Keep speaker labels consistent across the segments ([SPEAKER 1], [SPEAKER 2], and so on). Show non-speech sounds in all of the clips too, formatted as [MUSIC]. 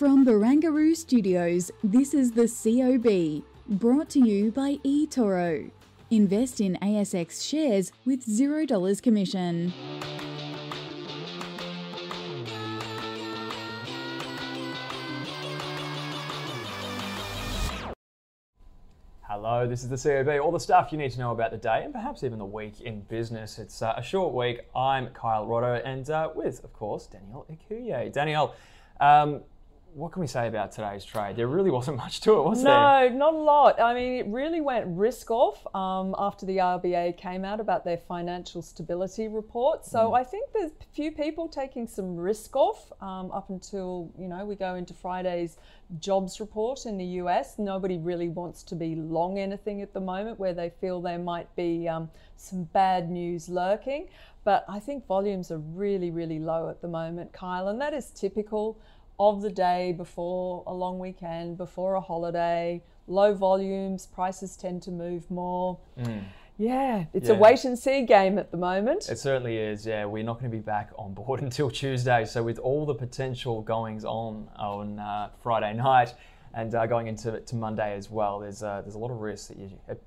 [SPEAKER 1] From Barangaroo Studios, this is the COB, brought to you by eToro. Invest in ASX shares with $0 commission.
[SPEAKER 2] Hello, this is the COB, all the stuff you need to know about the day and perhaps even the week in business. It's uh, a short week. I'm Kyle Rodda and uh, with, of course, Danielle Ecuyer. Danielle, um, what can we say about today's trade? There really wasn't much to it, was
[SPEAKER 3] no,
[SPEAKER 2] there?
[SPEAKER 3] No, not a lot. I mean, it really went risk off um, after the RBA came out about their financial stability report. So mm. I think there's a few people taking some risk off um, up until you know we go into Friday's jobs report in the US. Nobody really wants to be long anything at the moment, where they feel there might be um, some bad news lurking. But I think volumes are really, really low at the moment, Kyle, and that is typical of the day before a long weekend, before a holiday, low volumes, prices tend to move more. Mm. Yeah, it's yeah. a wait and see game at the moment.
[SPEAKER 2] It certainly is. Yeah, we're not going to be back on board [LAUGHS] until Tuesday. So with all the potential goings on on uh, Friday night and uh, going into to Monday as well, there's uh, there's a lot of risks that you are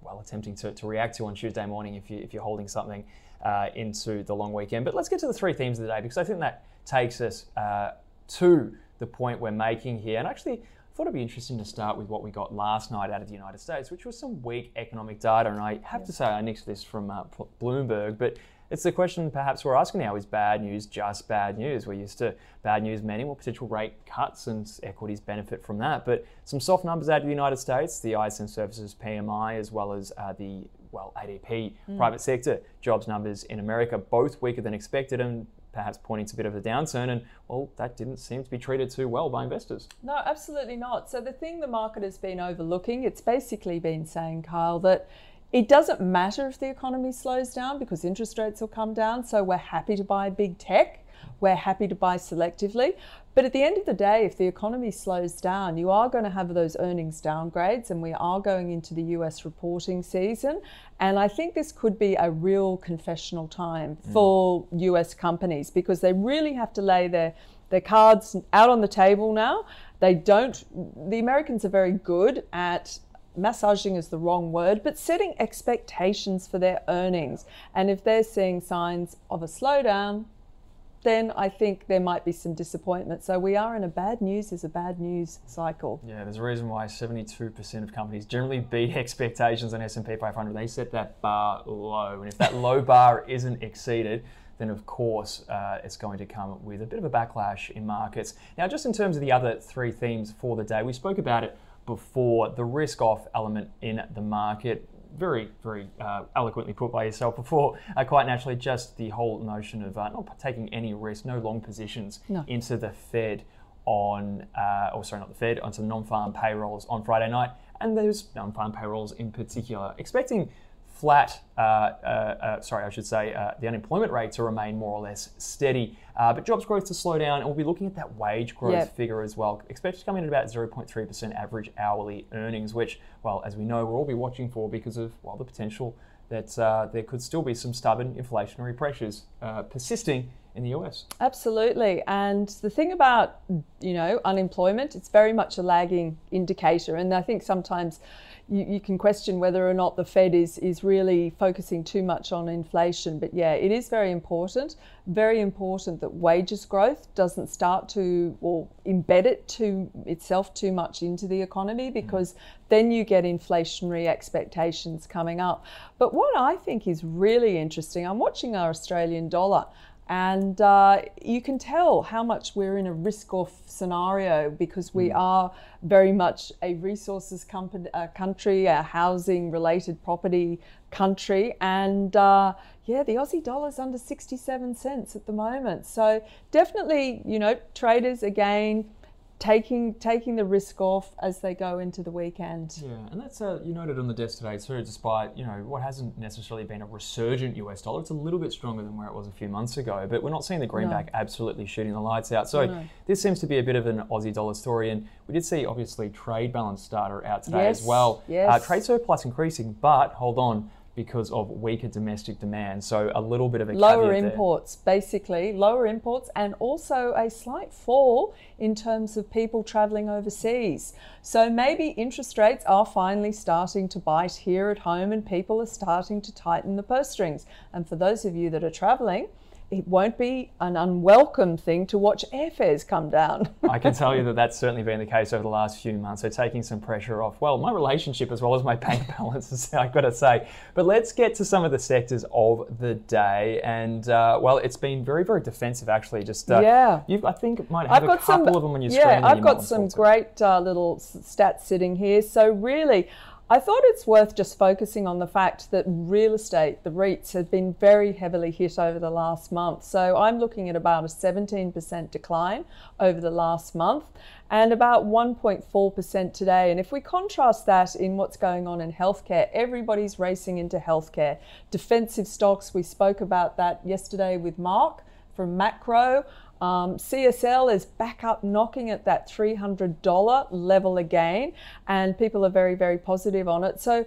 [SPEAKER 2] well attempting to, to react to on Tuesday morning if you if you're holding something uh, into the long weekend. But let's get to the three themes of the day because I think that takes us uh, to the point we're making here. And actually, I thought it'd be interesting to start with what we got last night out of the United States, which was some weak economic data. And I have to say, I nixed this from uh, Bloomberg, but it's the question perhaps we're asking now is bad news just bad news? We're used to bad news many more potential rate cuts and equities benefit from that. But some soft numbers out of the United States, the ISM Services PMI, as well as uh, the well, ADP, mm. private sector jobs numbers in America, both weaker than expected and perhaps pointing to a bit of a downturn. And well, that didn't seem to be treated too well by investors.
[SPEAKER 3] No, absolutely not. So the thing the market has been overlooking, it's basically been saying, Kyle, that it doesn't matter if the economy slows down because interest rates will come down. So we're happy to buy big tech. We're happy to buy selectively. But at the end of the day, if the economy slows down, you are going to have those earnings downgrades, and we are going into the US reporting season. And I think this could be a real confessional time mm. for US companies because they really have to lay their, their cards out on the table now. They don't, the Americans are very good at massaging is the wrong word, but setting expectations for their earnings. And if they're seeing signs of a slowdown, then I think there might be some disappointment. So we are in a bad news is a bad news cycle.
[SPEAKER 2] Yeah, there's a reason why 72% of companies generally beat [LAUGHS] expectations on S&P 500. They set that bar low, and if that low [LAUGHS] bar isn't exceeded, then of course uh, it's going to come with a bit of a backlash in markets. Now, just in terms of the other three themes for the day, we spoke about it before the risk off element in the market very, very uh, eloquently put by yourself before, uh, quite naturally, just the whole notion of uh, not taking any risk, no long positions no. into the Fed on, uh, or sorry, not the Fed, on some non-farm payrolls on Friday night, and those non-farm payrolls in particular, expecting flat, uh, uh, uh, sorry, I should say, uh, the unemployment rate to remain more or less steady, uh, but jobs growth to slow down. And we'll be looking at that wage growth yep. figure as well, expected to come in at about 0.3% average hourly earnings, which, well, as we know, we'll all be watching for because of, well, the potential that uh, there could still be some stubborn inflationary pressures persisting in the US.
[SPEAKER 3] Absolutely. And the thing about, you know, unemployment, it's very much a lagging indicator. And I think sometimes you, you, can question whether or not the Fed is, is really focusing too much on inflation. But yeah, it is very important, very important that wages growth doesn't start to or embed it to itself too much into the economy mm. because mm. then you get inflationary expectations coming up. But what I think is really interesting, I'm watching our Australian dollar. And uh, you can tell how much we're in a risk off scenario because we mm. are very much a resources company, uh, country, a housing related property country. And uh, yeah, the Aussie dollar's under 67 cents at the moment. So definitely, you know, traders again taking taking the risk off as they go into the weekend.
[SPEAKER 2] Yeah, and that's uh, you noted on the desk today too. Despite you know what hasn't necessarily been a resurgent US dollar, it's a little bit stronger than where it was a few months ago. But we're not seeing the greenback no. absolutely shooting the lights out. So no. this seems to be a bit of an Aussie dollar story, and we did see obviously trade balance data out today
[SPEAKER 3] yes.
[SPEAKER 2] as well.
[SPEAKER 3] Yes.
[SPEAKER 2] Uh, trade surplus increasing, but hold on because of weaker domestic demand. So a little bit of a
[SPEAKER 3] lower imports, there. basically lower imports, and also a slight fall in terms of people travelling overseas. So maybe interest rates are finally starting to bite here at home, and people are starting to tighten the purse strings. And for those of you that are travelling, it won't be an unwelcome thing to watch airfares come down. [LAUGHS]
[SPEAKER 2] I can tell you [LAUGHS] that that's certainly been the case over the last few months. So taking some pressure off, well, my relationship as well as my [LAUGHS] bank balances, I've got to say. But let's get to some of the sectors of the day. And uh, well, it's been very, very defensive actually. Just uh,
[SPEAKER 3] yeah,
[SPEAKER 2] you I think it might have I've got a couple some, of them on your
[SPEAKER 3] yeah,
[SPEAKER 2] screen.
[SPEAKER 3] Yeah, I've got some great uh, little stats sitting here. So really. I thought it's worth just focusing on the fact that real estate, the REITs, have been very heavily hit over the last month. So I'm looking at about a 17% decline over the last month and about 1.4% today. And if we contrast that in what's going on in healthcare, everybody's racing into healthcare. Defensive stocks, we spoke about that yesterday with Mark from Macro. Um, CSL is back up knocking at that $300 level again, and people are very, very positive on it. So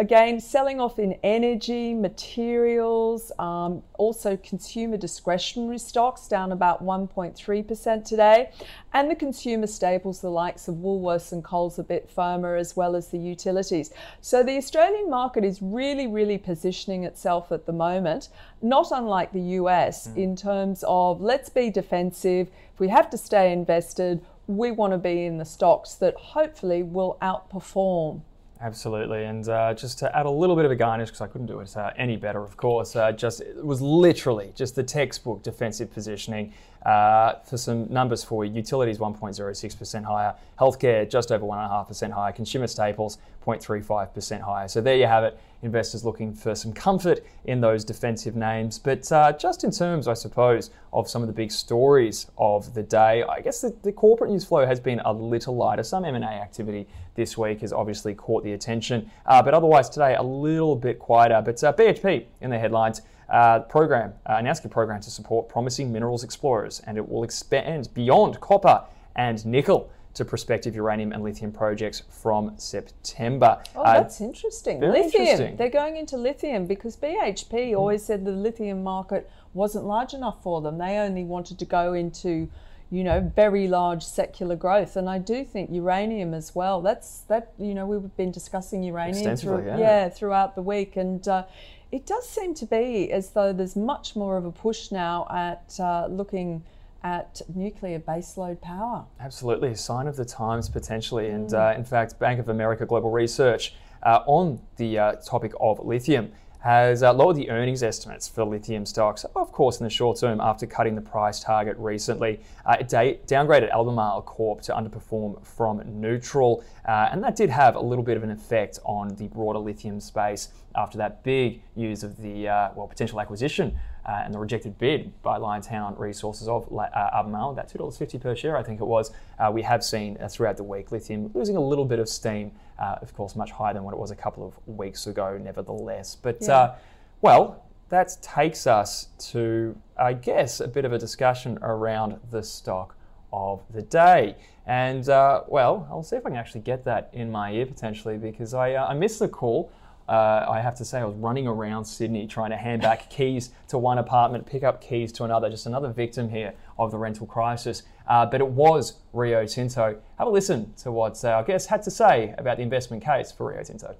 [SPEAKER 3] again, selling off in energy, materials, um, also consumer discretionary stocks down about 1.3% today, and the consumer staples, the likes of Woolworths and Coles, a bit firmer, as well as the utilities. So the Australian market is really, really positioning itself at the moment, not unlike the US mm. in terms of let's be defensive. If we have to stay invested, we want to be in the stocks that hopefully will outperform.
[SPEAKER 2] Absolutely, and uh, just to add a little bit of a garnish, because I couldn't do it uh, any better, of course. Uh, just it was literally just the textbook defensive positioning. Uh, for some numbers for you, utilities 1.06% higher, healthcare just over 1.5% higher, consumer staples 0.35% higher. So there you have it. Investors looking for some comfort in those defensive names. But uh, just in terms, I suppose, of some of the big stories of the day, I guess the, the corporate news flow has been a little lighter. Some M&A activity this week has obviously caught the attention, uh, but otherwise today a little bit quieter. But uh, BHP in the headlines uh, program, uh, announced a program to support promising minerals explorers, and it will expand beyond copper and nickel to prospective uranium and lithium projects from September.
[SPEAKER 3] Oh, uh, that's interesting. Lithium. Interesting. They're going into lithium because BHP mm. always said the lithium market wasn't large enough for them. They only wanted to go into you know very large secular growth and i do think uranium as well that's that you know we've been discussing uranium
[SPEAKER 2] through, yeah.
[SPEAKER 3] yeah. throughout the week and uh, it does seem to be as though there's much more of a push now at uh, looking at nuclear baseload power.
[SPEAKER 2] Absolutely, a sign of the times potentially. Mm. And uh, in fact, Bank of America Global Research uh, on the uh, topic of lithium has uh, lowered the earnings estimates for lithium stocks, of course, in the short term after cutting the price target recently. Uh, it da- downgraded Albemarle Corp to underperform from neutral, uh, and that did have a little bit of an effect on the broader lithium space after that big news of the uh, well potential acquisition uh, and the rejected bid by Liontown Resources of uh, Albemarle, that $2.50 per share, I think it was. Uh, we have seen uh, throughout the week lithium losing a little bit of steam, uh, of course, much higher than what it was a couple of weeks ago, nevertheless. But, yeah. Uh, well, that takes us to, I guess, a bit of a discussion around the stock of the day. And, well, I'll see if I can actually get that in my ear potentially because I, I missed the call uh, I have to say, I was running around Sydney trying to hand back keys to one apartment, pick up keys to another. Just another victim here of the rental crisis. Uh, but it was Rio Tinto. Have a listen to what uh, our guest had to say about the investment case for Rio Tinto.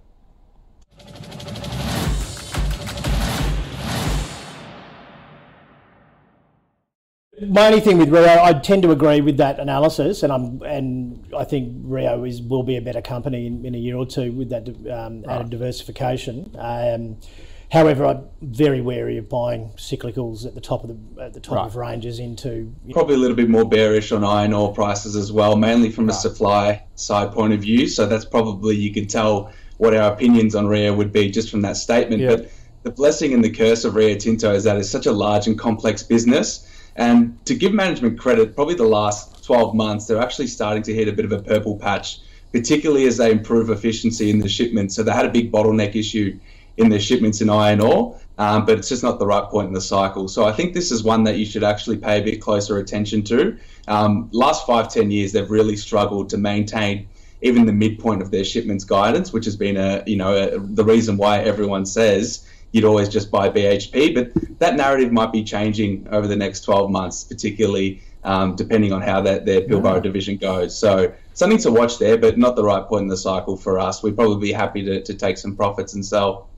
[SPEAKER 4] My only thing with Rio, I tend to agree with that analysis, and I'm and I think Rio is will be a better company in, in a year or two with that um, right. added diversification. Um, However, I'm very wary of buying cyclicals at the top of the at the top
[SPEAKER 2] Right.
[SPEAKER 4] of ranges into
[SPEAKER 5] Probably a little bit more bearish on iron ore prices as well, mainly from a supply side point of view. So that's probably you can tell what our opinions on Rio would be just from that statement.
[SPEAKER 2] Yeah.
[SPEAKER 5] But the blessing and the curse of Rio Tinto is that it's such a large and complex business. And to give management credit, probably the last 12 months, they're actually starting to hit a bit of a purple patch, particularly as they improve efficiency in the shipments. So they had a big bottleneck issue in their shipments in iron ore, um, but it's just not the right point in the cycle. So I think this is one that you should actually pay a bit closer attention to. Um, last five, ten years, they've really struggled to maintain even the midpoint of their shipments guidance, which has been a you know a, the reason why everyone says you'd always just buy BHP. But that narrative might be changing over the next 12 months, particularly um, depending on how that their Pilbara division goes. So something to watch there, but not the right point in the cycle for us. We'd probably be happy to, to take some profits and sell.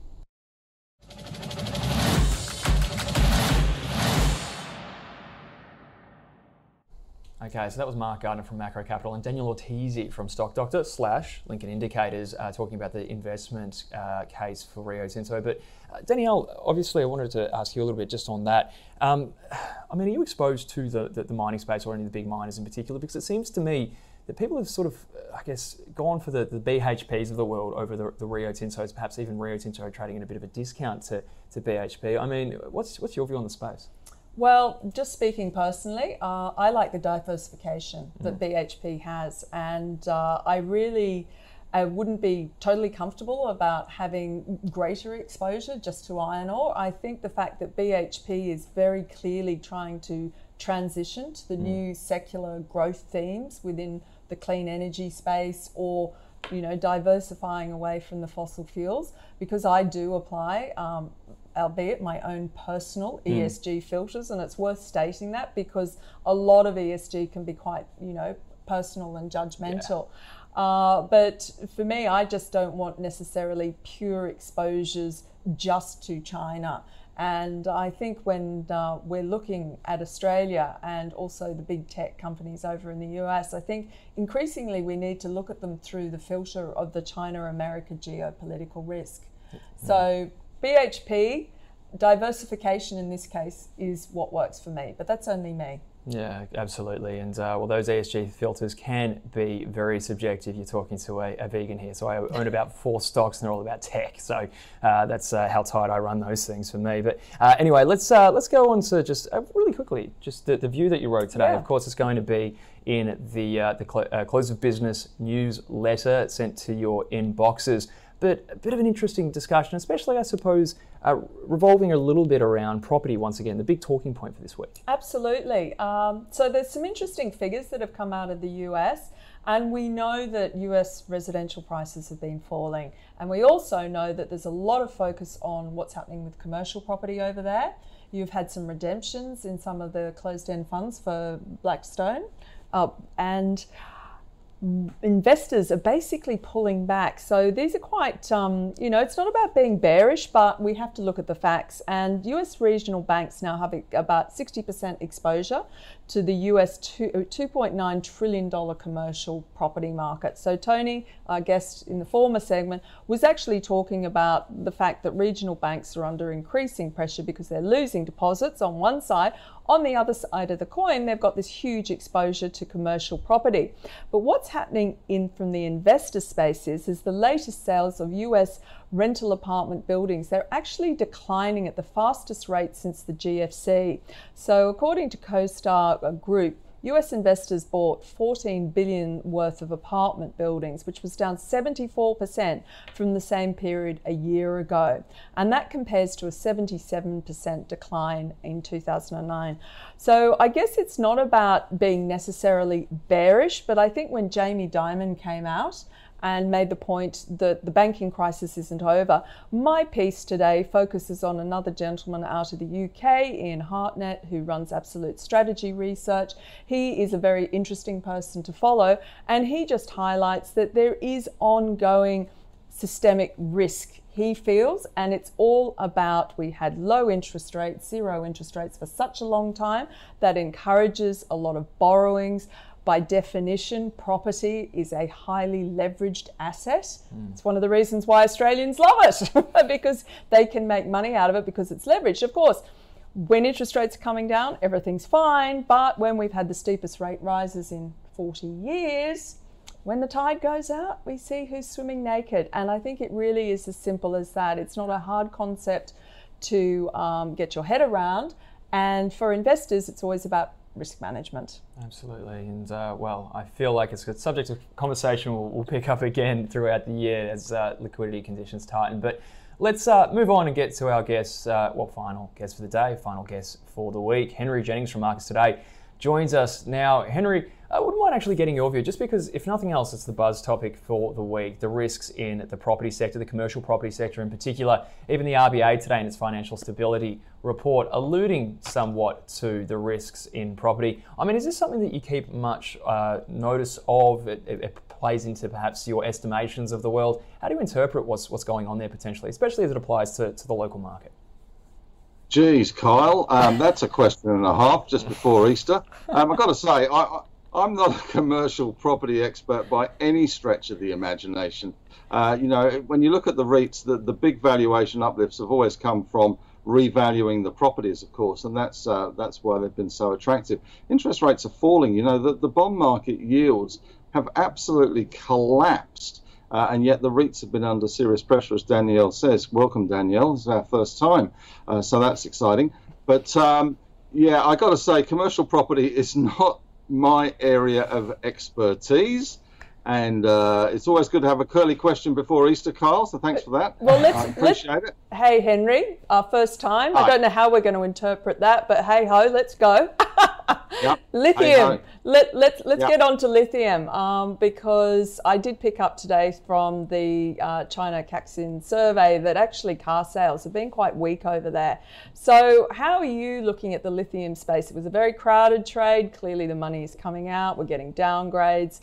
[SPEAKER 2] Okay, so that was Mark Gardner from Macro Capital and Daniel Ortiz from Stock Doctor slash Lincoln Indicators uh, talking about the investment uh, case for Rio Tinto. But Danielle, obviously, I wanted to ask you a little bit just on that. Um, I mean, are you exposed to the, the, the mining space or any of the big miners in particular? Because it seems to me that people have sort of, I guess, gone for the, the BHPs of the world over the, the Rio Tintos, perhaps even Rio Tinto trading at a bit of a discount to, to BHP. I mean, what's, what's your view on the space?
[SPEAKER 3] Well, just speaking personally, uh, I like the diversification that BHP has, and uh, I really I wouldn't be totally comfortable about having greater exposure just to iron ore. I think the fact that BHP is very clearly trying to transition to the new secular growth themes within the clean energy space or you know diversifying away from the fossil fuels because I do apply um, albeit my own personal ESG filters, and it's worth stating that because a lot of ESG can be quite, you know, personal and judgmental. Uh, but for me, I just don't want necessarily pure exposures just to China. And I think when uh, we're looking at Australia and also the big tech companies over in the US, I think increasingly we need to look at them through the filter of the China America geopolitical risk. So BHP, diversification in this case is what works for me, but that's only me.
[SPEAKER 2] Yeah, absolutely. And uh, well, those ESG filters can be very subjective. You're talking to a, a vegan here. So I own about four stocks and they're all about tech. So uh, that's uh, how tight I run those things for me. But uh, anyway, let's uh, let's go on to just uh, really quickly, just the, the view that you wrote today.
[SPEAKER 3] Yeah.
[SPEAKER 2] Of course, it's going to be in the, uh, the cl- uh, Close of Business newsletter sent to your inboxes. But a bit of an interesting discussion, especially, I suppose, uh, revolving a little bit around property once again, the big talking point for this week.
[SPEAKER 3] Absolutely. Um, so there's some interesting figures that have come out of the US, and we know that US residential prices have been falling. And we also know that there's a lot of focus on what's happening with commercial property over there. You've had some redemptions in some of the closed end funds for Blackstone. Uh, and investors are basically pulling back. So these are quite, um, you know, it's not about being bearish, but we have to look at the facts. And US regional banks now have about 60% exposure to the US $2.9 trillion commercial property market. So Tony, our guest in the former segment, was actually talking about the fact that regional banks are under increasing pressure because they're losing deposits on one side. On the other side of the coin, they've got this huge exposure to commercial property. But what's happening in from the investor space is, is the latest sales of US rental apartment buildings, they're actually declining at the fastest rate since the GFC. So according to CoStar Group, US investors bought 14 billion worth of apartment buildings, which was down 74% from the same period a year ago. And that compares to a 77% decline in 2009. So I guess it's not about being necessarily bearish, but I think when Jamie Dimon came out, and made the point that the banking crisis isn't over. My piece today focuses on another gentleman out of the UK, Ian Harnett, who runs Absolute Strategy Research. He is a very interesting person to follow, and he just highlights that there is ongoing systemic risk he feels, and it's all about we had low interest rates, zero interest rates for such a long time that encourages a lot of borrowings. By definition, property is a highly leveraged asset. Mm. It's one of the reasons why Australians love it [LAUGHS] because they can make money out of it because it's leveraged. Of course, when interest rates are coming down, everything's fine. But when we've had the steepest rate rises in 40 years, when the tide goes out, we see who's swimming naked. And I think it really is as simple as that. It's not a hard concept to um, get your head around. And for investors, it's always about risk management.
[SPEAKER 2] Absolutely. And uh, well, I feel like it's a subject of conversation we'll, we'll pick up again throughout the year as uh, liquidity conditions tighten. But let's uh, move on and get to our guest, uh, well, final guest for the day, final guest for the week. Henry Jennings from Marcus Today joins us now. Henry, I wouldn't mind actually getting your view, just because, if nothing else, it's the buzz topic for the week the risks in the property sector, the commercial property sector in particular. Even the RBA today in its financial stability report alluding somewhat to the risks in property. I mean, is this something that you keep much uh, notice of? It, it, it, plays into perhaps your estimations of the world. How do you interpret what's, what's going on there potentially, especially as it applies to, to the local market?
[SPEAKER 6] Geez, Kyle, um, that's a question and a half just before Easter. Um, I've got to say, I, I'm not a commercial property expert by any stretch of the imagination. Uh, you know, when you look at the REITs, the, the big valuation uplifts have always come from revaluing the properties, of course, and that's uh, that's why they've been so attractive. Interest rates are falling. You know, the, the bond market yields have absolutely collapsed. Uh, and yet the REITs have been under serious pressure, as Danielle says. Welcome, Danielle. It's our first time, uh, so that's exciting. But um, yeah, I got to say, commercial property is [LAUGHS] not my area of expertise. And uh, it's always good to have a curly question before Easter, Kyle. So thanks for that.
[SPEAKER 3] Well, let's I appreciate let's, it. Hey, Henry, our first time. Hi. I don't know how we're going to interpret that, but hey ho, let's go. Yep. Lithium. Let, let, let's yep. get on to lithium um, because I did pick up today from the uh, China Caixin survey that actually car sales have been quite weak over there. So, how are you looking at the lithium space? It was a very crowded trade. Clearly, the money is coming out. We're getting downgrades.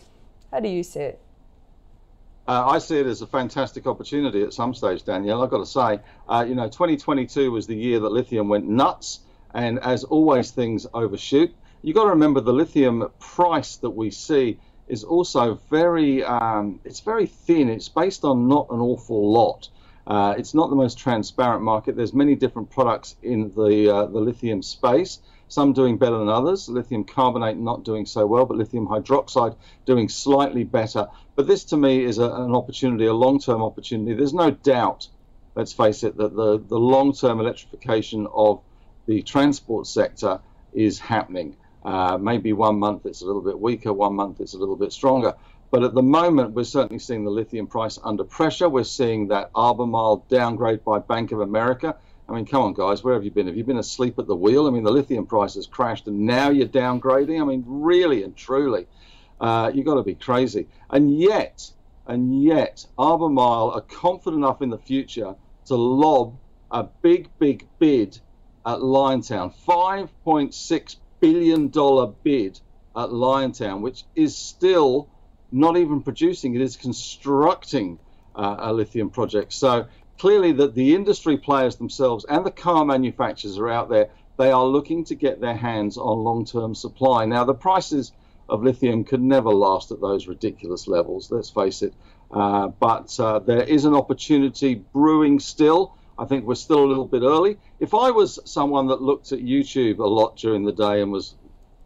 [SPEAKER 3] How do you see it?
[SPEAKER 6] Uh, I see it as a fantastic opportunity at some stage, Danielle. I've got to say, uh, you know, 2022 was the year that lithium went nuts, and as always, things overshoot. You've got to remember the lithium price that we see is also very, um, it's very thin. It's based on not an awful lot. Uh, it's not the most transparent market. There's many different products in the uh, the lithium space some doing better than others. Lithium carbonate not doing so well, but lithium hydroxide doing slightly better. But this to me is a, an opportunity, a long term opportunity. There's no doubt, let's face it, that the, the long term electrification of the transport sector is happening. Uh, maybe one month it's a little bit weaker, one month it's a little bit stronger. But at the moment, we're certainly seeing the lithium price under pressure. We're seeing that Albemarle downgrade by Bank of America. I mean, come on, guys, where have you been? Have you been asleep at the wheel? I mean, the lithium price has crashed and now you're downgrading. I mean, really and truly, uh, you've got to be crazy. And yet, and yet, Albemarle are confident enough in the future to lob a big, big bid at Liontown $5.6 billion bid at Liontown, which is still not even producing, it is constructing uh, a lithium project. So clearly that the industry players themselves and the car manufacturers are out there. They are looking to get their hands on long-term supply. Now, the prices of lithium could never last at those ridiculous levels. Let's face it. Uh, but uh, there is an opportunity brewing still. I think we're still a little bit early. If I was someone that looked at YouTube a lot during the day and was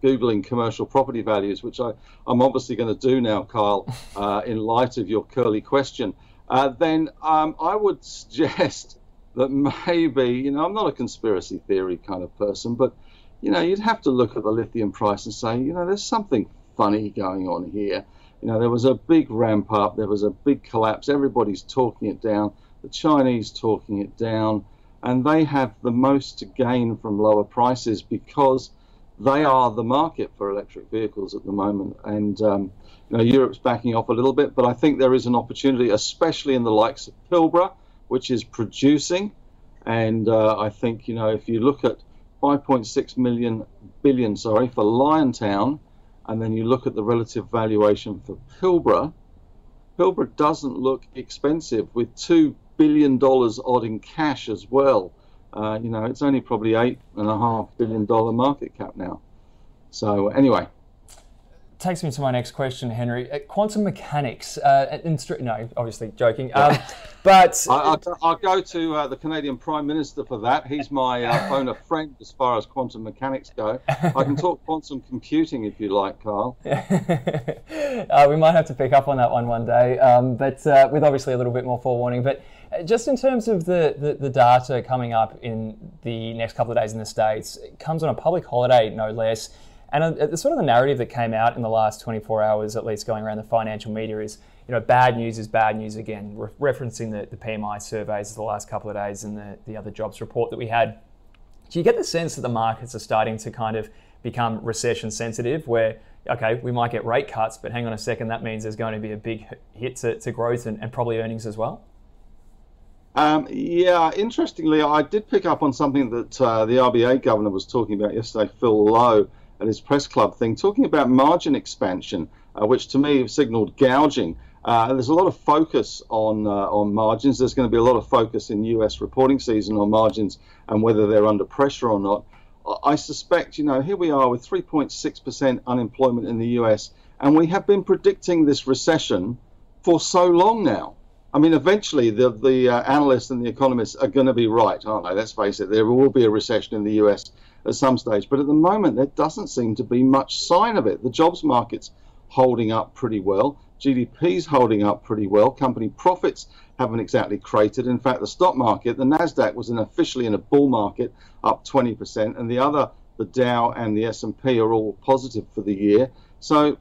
[SPEAKER 6] Googling commercial property values, which I, am obviously going to do now, Kyle, [LAUGHS] uh, in light of your curly question, uh, then um, I would [LAUGHS] suggest that maybe, you know, I'm not a conspiracy theory kind of person, but, you know, you'd have to look at the lithium price and say, you know, there's something funny going on here. You know, there was a big ramp up, there was a big collapse, everybody's talking it down, the Chinese talking it down, and they have the most to gain from lower prices because they are the market for electric vehicles at the moment. And, um, you know, Europe's backing off a little bit, but I think there is an opportunity, especially in the likes of Pilbara, which is producing. And uh, I think, you know, if you look at 5.6 million billion, sorry, for Liontown, and then you look at the relative valuation for Pilbara, Pilbara doesn't look expensive with two billion dollars odd in cash as well. Uh, you know, it's only probably eight and a half billion dollar market cap now. So anyway,
[SPEAKER 2] takes me to my next question, Henry. Uh, quantum mechanics. Uh, no, obviously joking. Um, but [LAUGHS]
[SPEAKER 6] I, will go to uh, the Canadian Prime Minister for that. He's my uh, [LAUGHS] phone a friend as far as quantum mechanics go. I can talk [LAUGHS] quantum computing if you like, Carl.
[SPEAKER 2] Uh, we might have to pick up on that one one day, um, but uh, with obviously a little bit more forewarning. But just in terms of the, the, the, data coming up in the next couple of days in the States, it comes on a public holiday, no less. And uh, the sort of the narrative that came out in the last 24 hours, at least going around the financial media, is you know bad news is bad news again, re- referencing the, the PMI surveys of the last couple of days and the, the other jobs report that we had. Do you get the sense that the markets are starting to kind of become recession sensitive, where okay, we might get rate cuts, but hang on a second, that means there's going to be a big hit to, to growth and, and probably earnings as well?
[SPEAKER 6] Um, yeah, interestingly, I did pick up on something that uh, the RBA governor was talking about yesterday, Phil Lowe, at his press club thing, talking about margin expansion, uh, which to me signaled gouging. Uh, there's a lot of focus on uh, on margins. There's going to be a lot of focus in U.S. reporting season on margins and whether they're under pressure or not. I suspect, you know, here we are with 3.6% unemployment in the U.S. and we have been predicting this recession for so long now. I mean, eventually the the uh, analysts and the economists are going to be right, aren't they? Let's face it. There will be a recession in the U.S. at some stage, but at the moment there doesn't seem to be much sign of it. The jobs market's holding up pretty well. GDP's holding up pretty well. Company profits haven't exactly cratered. In fact, the stock market, the Nasdaq was in officially in a bull market, up 20%, and the other, the Dow and the S&P, are all positive for the year. So,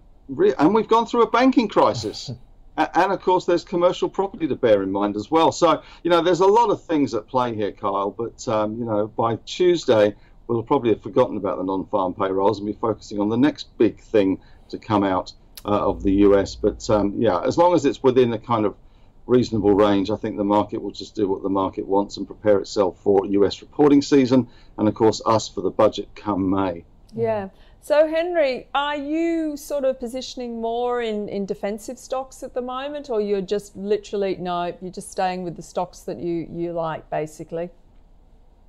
[SPEAKER 6] and we've gone through a banking crisis. [LAUGHS] and of course there's commercial property to bear in mind as well. So you know there's a lot of things at play here kyle but um, you know by tuesday we'll probably have forgotten about the non-farm payrolls and be focusing on the next big thing to come out uh, of the us but um, yeah as long as it's within a kind of reasonable range i think the market will just do what the market wants and prepare itself for us reporting season and of course us for the budget come may.
[SPEAKER 3] Yeah so, Henry, are you sort of positioning more in, in defensive stocks at the moment, or you're just literally, no, you're just staying with the stocks that you, you like, basically?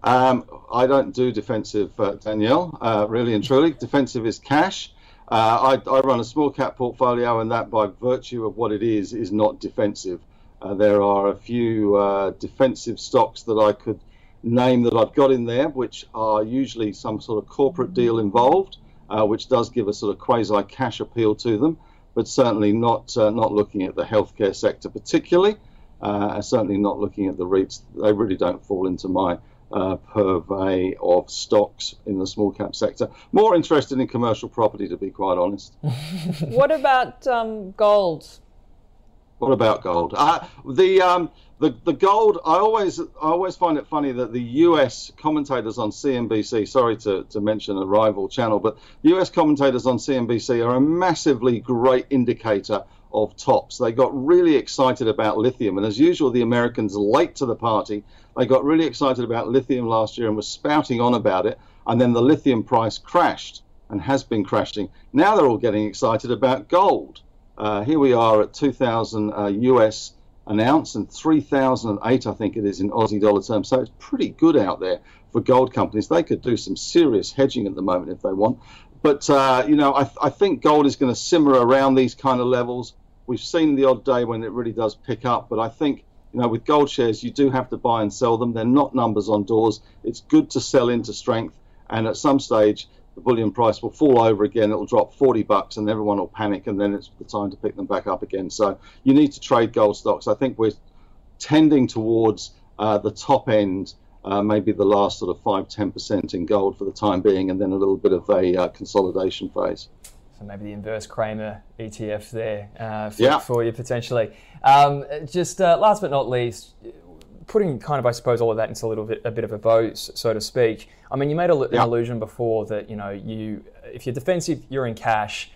[SPEAKER 6] Um, I don't do defensive, uh, Danielle, uh, really and truly. Defensive is cash. Uh, I, I, run a small cap portfolio, and that, by virtue of what it is, is not defensive. Uh, there are a few uh, defensive stocks that I could name that I've got in there, which are usually some sort of corporate deal involved uh, which does give a sort of quasi cash appeal to them, but certainly not uh, not looking at the healthcare sector particularly, uh, certainly not looking at the REITs. They really don't fall into my uh, purvey of stocks in the small cap sector. More interested in commercial property, to be quite honest. [LAUGHS]
[SPEAKER 3] what about um, gold?
[SPEAKER 6] What about gold? Uh, the um, the the gold I always I always find it funny that the US commentators on CNBC sorry to, to mention a rival channel but US commentators on CNBC are a massively great indicator of tops. They got really excited about lithium and as usual the Americans late to the party. They got really excited about lithium last year and were spouting on about it and then the lithium price crashed and has been crashing. Now they're all getting excited about gold. Uh, here we are at 2000 uh, US an ounce and 3008 I think it is in Aussie dollar terms. So it's pretty good out there for gold companies. They could do some serious hedging at the moment if they want. But, uh, you know, I, I think gold is going to simmer around these kind of levels. We've seen the odd day when it really does pick up, but I think, you know, with gold shares, you do have to buy and sell them. They're not numbers on doors. It's good to sell into strength. And at some stage, the bullion price will fall over again. It'll drop 40 bucks, and everyone will panic, and then it's the time to pick them back up again. So you need to trade gold stocks. I think we're tending towards uh, the top end, uh, maybe the last sort of five, ten percent in gold for the time being, and then a little bit of a uh, consolidation phase.
[SPEAKER 2] So maybe the inverse Cramer ETF there uh, for, yeah. for, you potentially. Um, just uh, last but not least, putting kind of, I suppose, all of that into a little bit, a bit of a bow, so to speak. I mean, you made a, an yeah. allusion before that you know, you if you're defensive, you're in cash,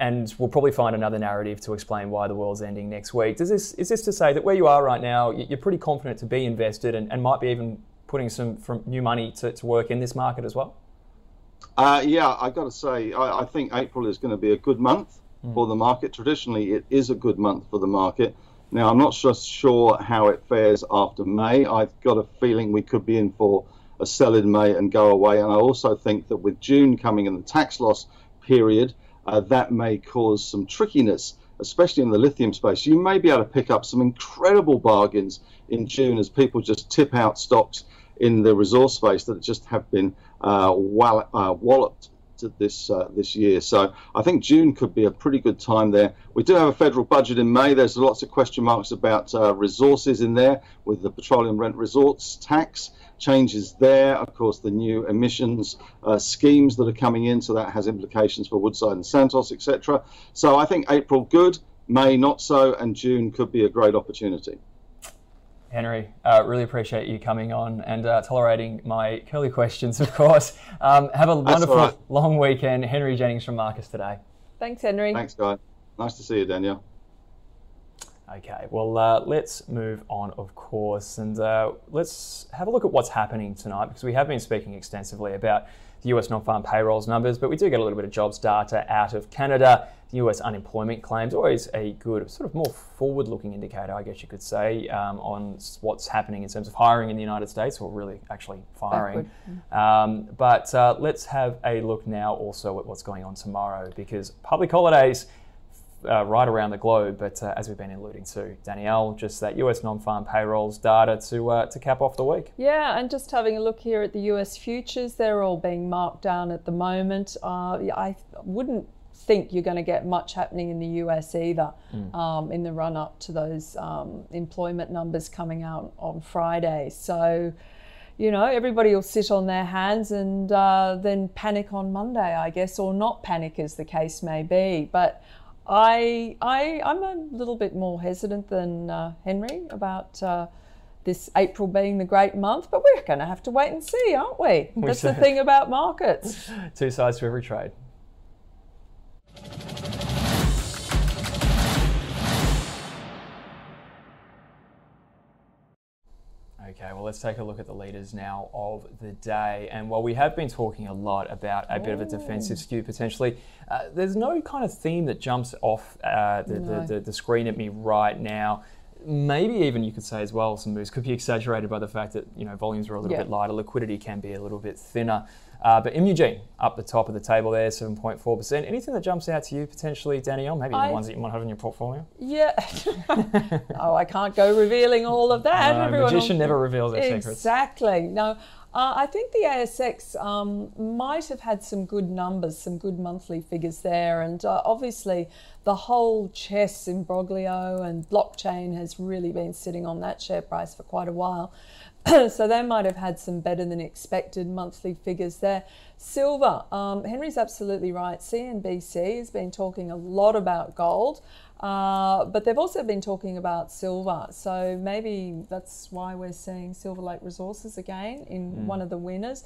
[SPEAKER 2] and we'll probably find another narrative to explain why the world's ending next week. Does this is this to say that where you are right now, you're pretty confident to be invested, and, and might be even putting some from new money to, to work in this market as well?
[SPEAKER 6] Uh, yeah, I've got to say, I, I, think April is going to be a good month mm. for the market. Traditionally, it is a good month for the market. Now, I'm not just sure how it fares after May. I've got a feeling we could be in for a sell in May and go away. And I also think that with June coming in the tax loss period, uh, that may cause some trickiness, especially in the lithium space. You may be able to pick up some incredible bargains in June as people just tip out stocks in the resource space that just have been uh, wall- uh, walloped this uh, this year. So I think June could be a pretty good time there. We do have a federal budget in May. There's lots of question marks about uh, resources in there with the petroleum rent resorts tax changes there. Of course, the new emissions uh, schemes that are coming in, so that has implications for Woodside and Santos, etc. So I think April good, May not so, and June could be a great opportunity.
[SPEAKER 2] Henry, uh, really appreciate you coming on and uh, tolerating my curly questions, [LAUGHS] of course. Um, have a wonderful right. long weekend. Henry Jennings from Marcus today.
[SPEAKER 3] Thanks, Henry.
[SPEAKER 6] Thanks, guy. Nice to see you, Danielle.
[SPEAKER 2] Okay, well, uh, let's move on, of course, and uh, let's have a look at what's happening tonight because we have been speaking extensively about the US non farm payrolls numbers, but we do get a little bit of jobs data out of Canada. US unemployment claims, always a good, sort of more forward looking indicator, I guess you could say, um, on what's happening in terms of hiring in the United States, or really actually firing. Um, but uh, let's have a look now also at what's going on tomorrow because public holidays uh, right around the globe. But uh, as we've been alluding to, Danielle, just that US non-farm payrolls data to uh, to cap off the week.
[SPEAKER 3] Yeah, and just having a look here at the US futures, they're all being marked down at the moment. Uh, I wouldn't think you're going to get much happening in the US either mm. um, in the run up to those um, employment numbers coming out on Friday. So you know, everybody will sit on their hands and uh, then panic on Monday, I guess, or not panic as the case may be. But I, I, I'm a little bit more hesitant than uh, Henry about uh, this April being the great month, but we're going to have to wait and see, aren't we? we That's the thing about markets. [LAUGHS]
[SPEAKER 2] Two sides to every trade. Okay, well, let's take a look at the leaders now of the day. And while we have been talking a lot about a bit of a defensive skew potentially, uh, there's no kind of theme that jumps off uh, the, no. the, the, the screen at me right now maybe even you could say as well some moves could be exaggerated by the fact that you know volumes are a little yeah. bit lighter liquidity can be a little bit thinner uh, but Imugene up the top of the table there, 7.4%. Anything that jumps out to you potentially, Danielle? Maybe I, the ones that you might have in your portfolio?
[SPEAKER 3] Yeah. [LAUGHS] oh, I can't go revealing all of that.
[SPEAKER 2] No, Everyone magician never reveals their
[SPEAKER 3] exactly.
[SPEAKER 2] secrets.
[SPEAKER 3] Exactly. No. Uh, I think the ASX um, might have had some good numbers, some good monthly figures there, and uh, obviously the whole CHESS imbroglio and blockchain has really been sitting on that share price for quite a while. [CLEARS THROAT] so they might have had some better than expected monthly figures there. Silver, um, Henry's absolutely right. CNBC has been talking a lot about gold, uh, but they've also been talking about silver. So maybe that's why we're seeing Silver Lake Resources again in mm. one of the winners.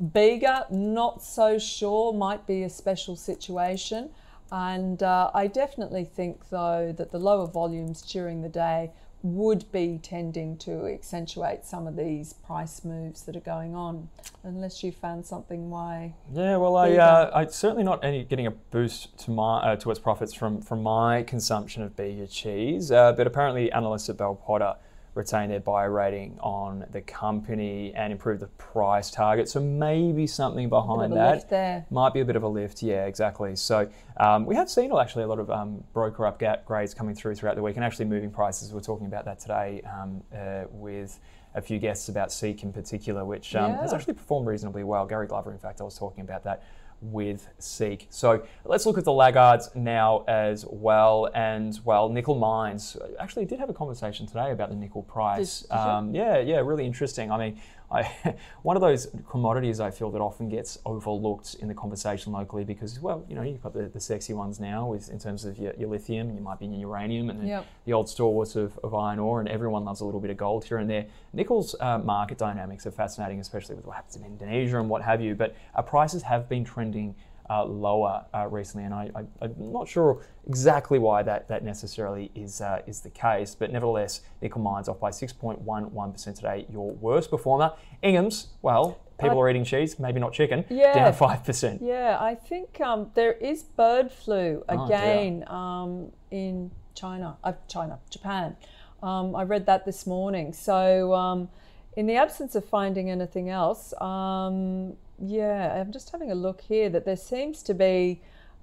[SPEAKER 3] Bega, not so sure, might be a special situation. And uh, I definitely think, though, that the lower volumes during the day would be tending to accentuate some of these price moves that are going on, unless you found something why.
[SPEAKER 2] Yeah, well, I uh, I certainly not any getting a boost to my uh, to its profits from from my consumption of Bega cheese, uh, but apparently analysts at Bell Potter retain their buy rating on the company and improve the price target. So maybe something behind that might be a bit of a lift. Yeah, exactly. So um, we have seen actually a lot of um, broker upgrades coming through throughout the week and actually moving prices. We're talking about that today um, uh, with a few guests about Seek in particular, which um, yeah. has actually performed reasonably well. Gary Glover, in fact, I was talking about that with Seek. So let's look at the laggards now as well. And well, nickel mines actually did have a conversation today about the nickel price. Um, yeah, yeah, really interesting. I mean, I, [LAUGHS] one of those commodities I feel that often gets overlooked in the conversation locally because, well, you know, you've got the, the sexy ones now with in terms of your, your lithium, you might be in your uranium, and then yep. the old stalwarts of, of, iron ore, and everyone loves a little bit of gold here and there. Nickel's uh, market dynamics are fascinating, especially with what happens in Indonesia and what have you, but our prices have been trending uh, lower uh, recently, and I, am not sure exactly why that, that necessarily is uh, is the case. But nevertheless, nickel mines off by 6.11% today, your worst performer. Ingham's, well, people are eating cheese, maybe not chicken, yeah, down 5%.
[SPEAKER 3] Yeah, I think um, there is bird flu oh, again oh, um, in China, uh, China, Japan. Um, I read that this morning. So, um, in the absence of finding anything else, um, yeah, I'm just having a look here that there seems to be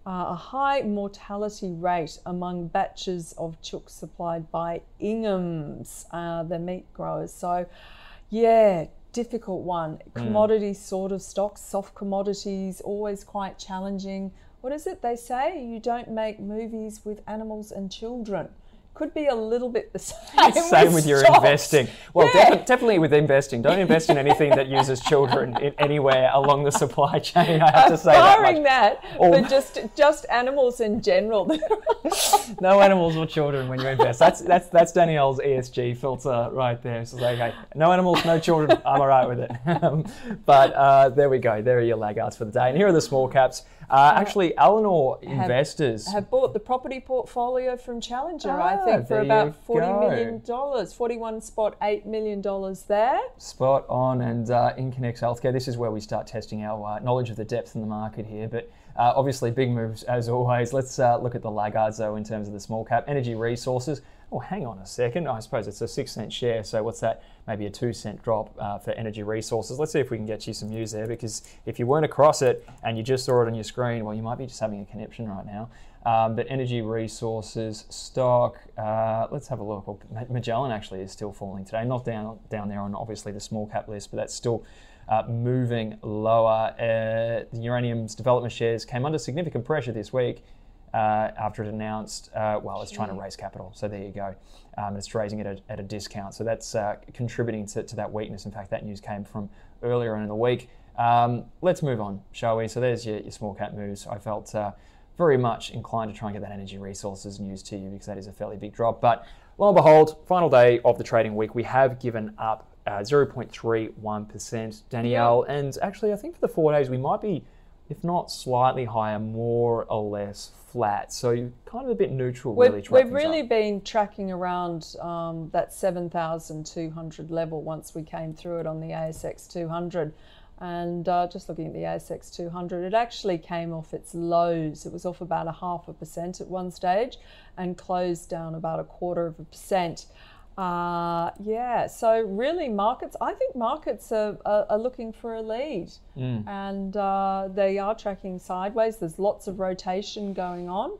[SPEAKER 3] uh, a high mortality rate among batches of chook supplied by Ingham's, uh, the meat growers. So, yeah, difficult one. Commodity sort of stocks, soft commodities, always quite challenging. What is it they say? You don't make movies with animals and children. Could be a little bit the [LAUGHS] same.
[SPEAKER 2] Same with your
[SPEAKER 3] stocks.
[SPEAKER 2] investing. Well,
[SPEAKER 3] Yeah.
[SPEAKER 2] defi- definitely with investing. Don't invest in anything that uses children in anywhere along the supply chain. I have to say that
[SPEAKER 3] Barring
[SPEAKER 2] much.
[SPEAKER 3] that,
[SPEAKER 2] Or-
[SPEAKER 3] but just just animals in general. [LAUGHS]
[SPEAKER 2] No animals or children when you invest. That's that's that's Danielle's ESG filter right there. So like, okay, no animals, no children. I'm all right with it. [LAUGHS] Um, but uh, there we go. There are your laggards for the day. And here are the small caps. Uh, actually, Elanor investors.
[SPEAKER 3] have bought the property portfolio from Challenger, I
[SPEAKER 2] Ah,
[SPEAKER 3] think, for about forty
[SPEAKER 2] go.
[SPEAKER 3] million dollars. Forty-one spot eight million dollars there.
[SPEAKER 2] Spot on. And uh, in Connects Healthcare, this is where we start testing our uh, knowledge of the depth in the market here. But uh, obviously, big moves as always. Let's uh, look at the laggards though in terms of the small cap energy resources. Oh, hang on a second. I suppose it's a six cent share. So what's that? Maybe a two cent drop uh, for energy resources. Let's see if we can get you some news there because if you weren't across it and you just saw it on your screen, well, you might be just having a conniption right now. Um, but energy resources stock. Uh, let's have a look. Well, Ma- Magellan actually is still falling today. Not down down there on obviously the small cap list, but that's still uh, moving lower. Uh, the uranium's development shares came under significant pressure this week uh, after it announced, uh, well, it's trying to raise capital. So there you go. Um, it's raising it at, at a discount. So that's uh, contributing to, to that weakness. In fact, that news came from earlier in the week. Um, let's move on, shall we? So there's your, your small cap moves. I felt uh, very much inclined to try and get that energy resources news to you because that is a fairly big drop. But lo and behold, final day of the trading week, we have given up uh, 0.31%, Danielle. And actually, I think for the four days, we might be, if not slightly higher, more or less flat. So you're kind of a bit neutral.
[SPEAKER 3] We've,
[SPEAKER 2] wrap
[SPEAKER 3] we've really
[SPEAKER 2] up.
[SPEAKER 3] been tracking around um, that 7,200 level once we came through it on the ASX 200. And uh, just looking at the ASX 200, it actually came off its lows. It was off about a half a percent at one stage and closed down about a quarter of a percent. Uh, yeah, so really, markets, I think markets are, are, are looking for a lead and uh, they are tracking sideways. There's lots of rotation going on.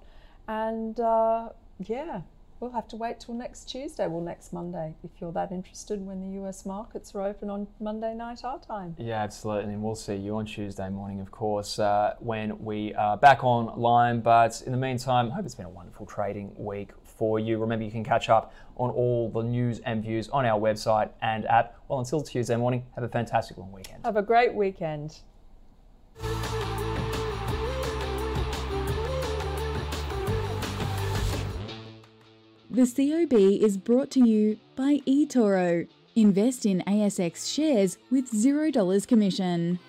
[SPEAKER 3] And uh, yeah, we'll have to wait till next Tuesday, well, next Monday, if you're that interested when the US markets are open on Monday night our time.
[SPEAKER 2] Yeah, absolutely. And we'll see you on Tuesday morning, of course, uh, when we are back online. But in the meantime, I hope it's been a wonderful trading week for you. Remember, you can catch up on all the news and views on our website and app. Well, until Tuesday morning, have a fantastic long weekend.
[SPEAKER 3] Have a great weekend.
[SPEAKER 1] The COB is brought to you by eToro. Invest in ASX shares with $0 commission.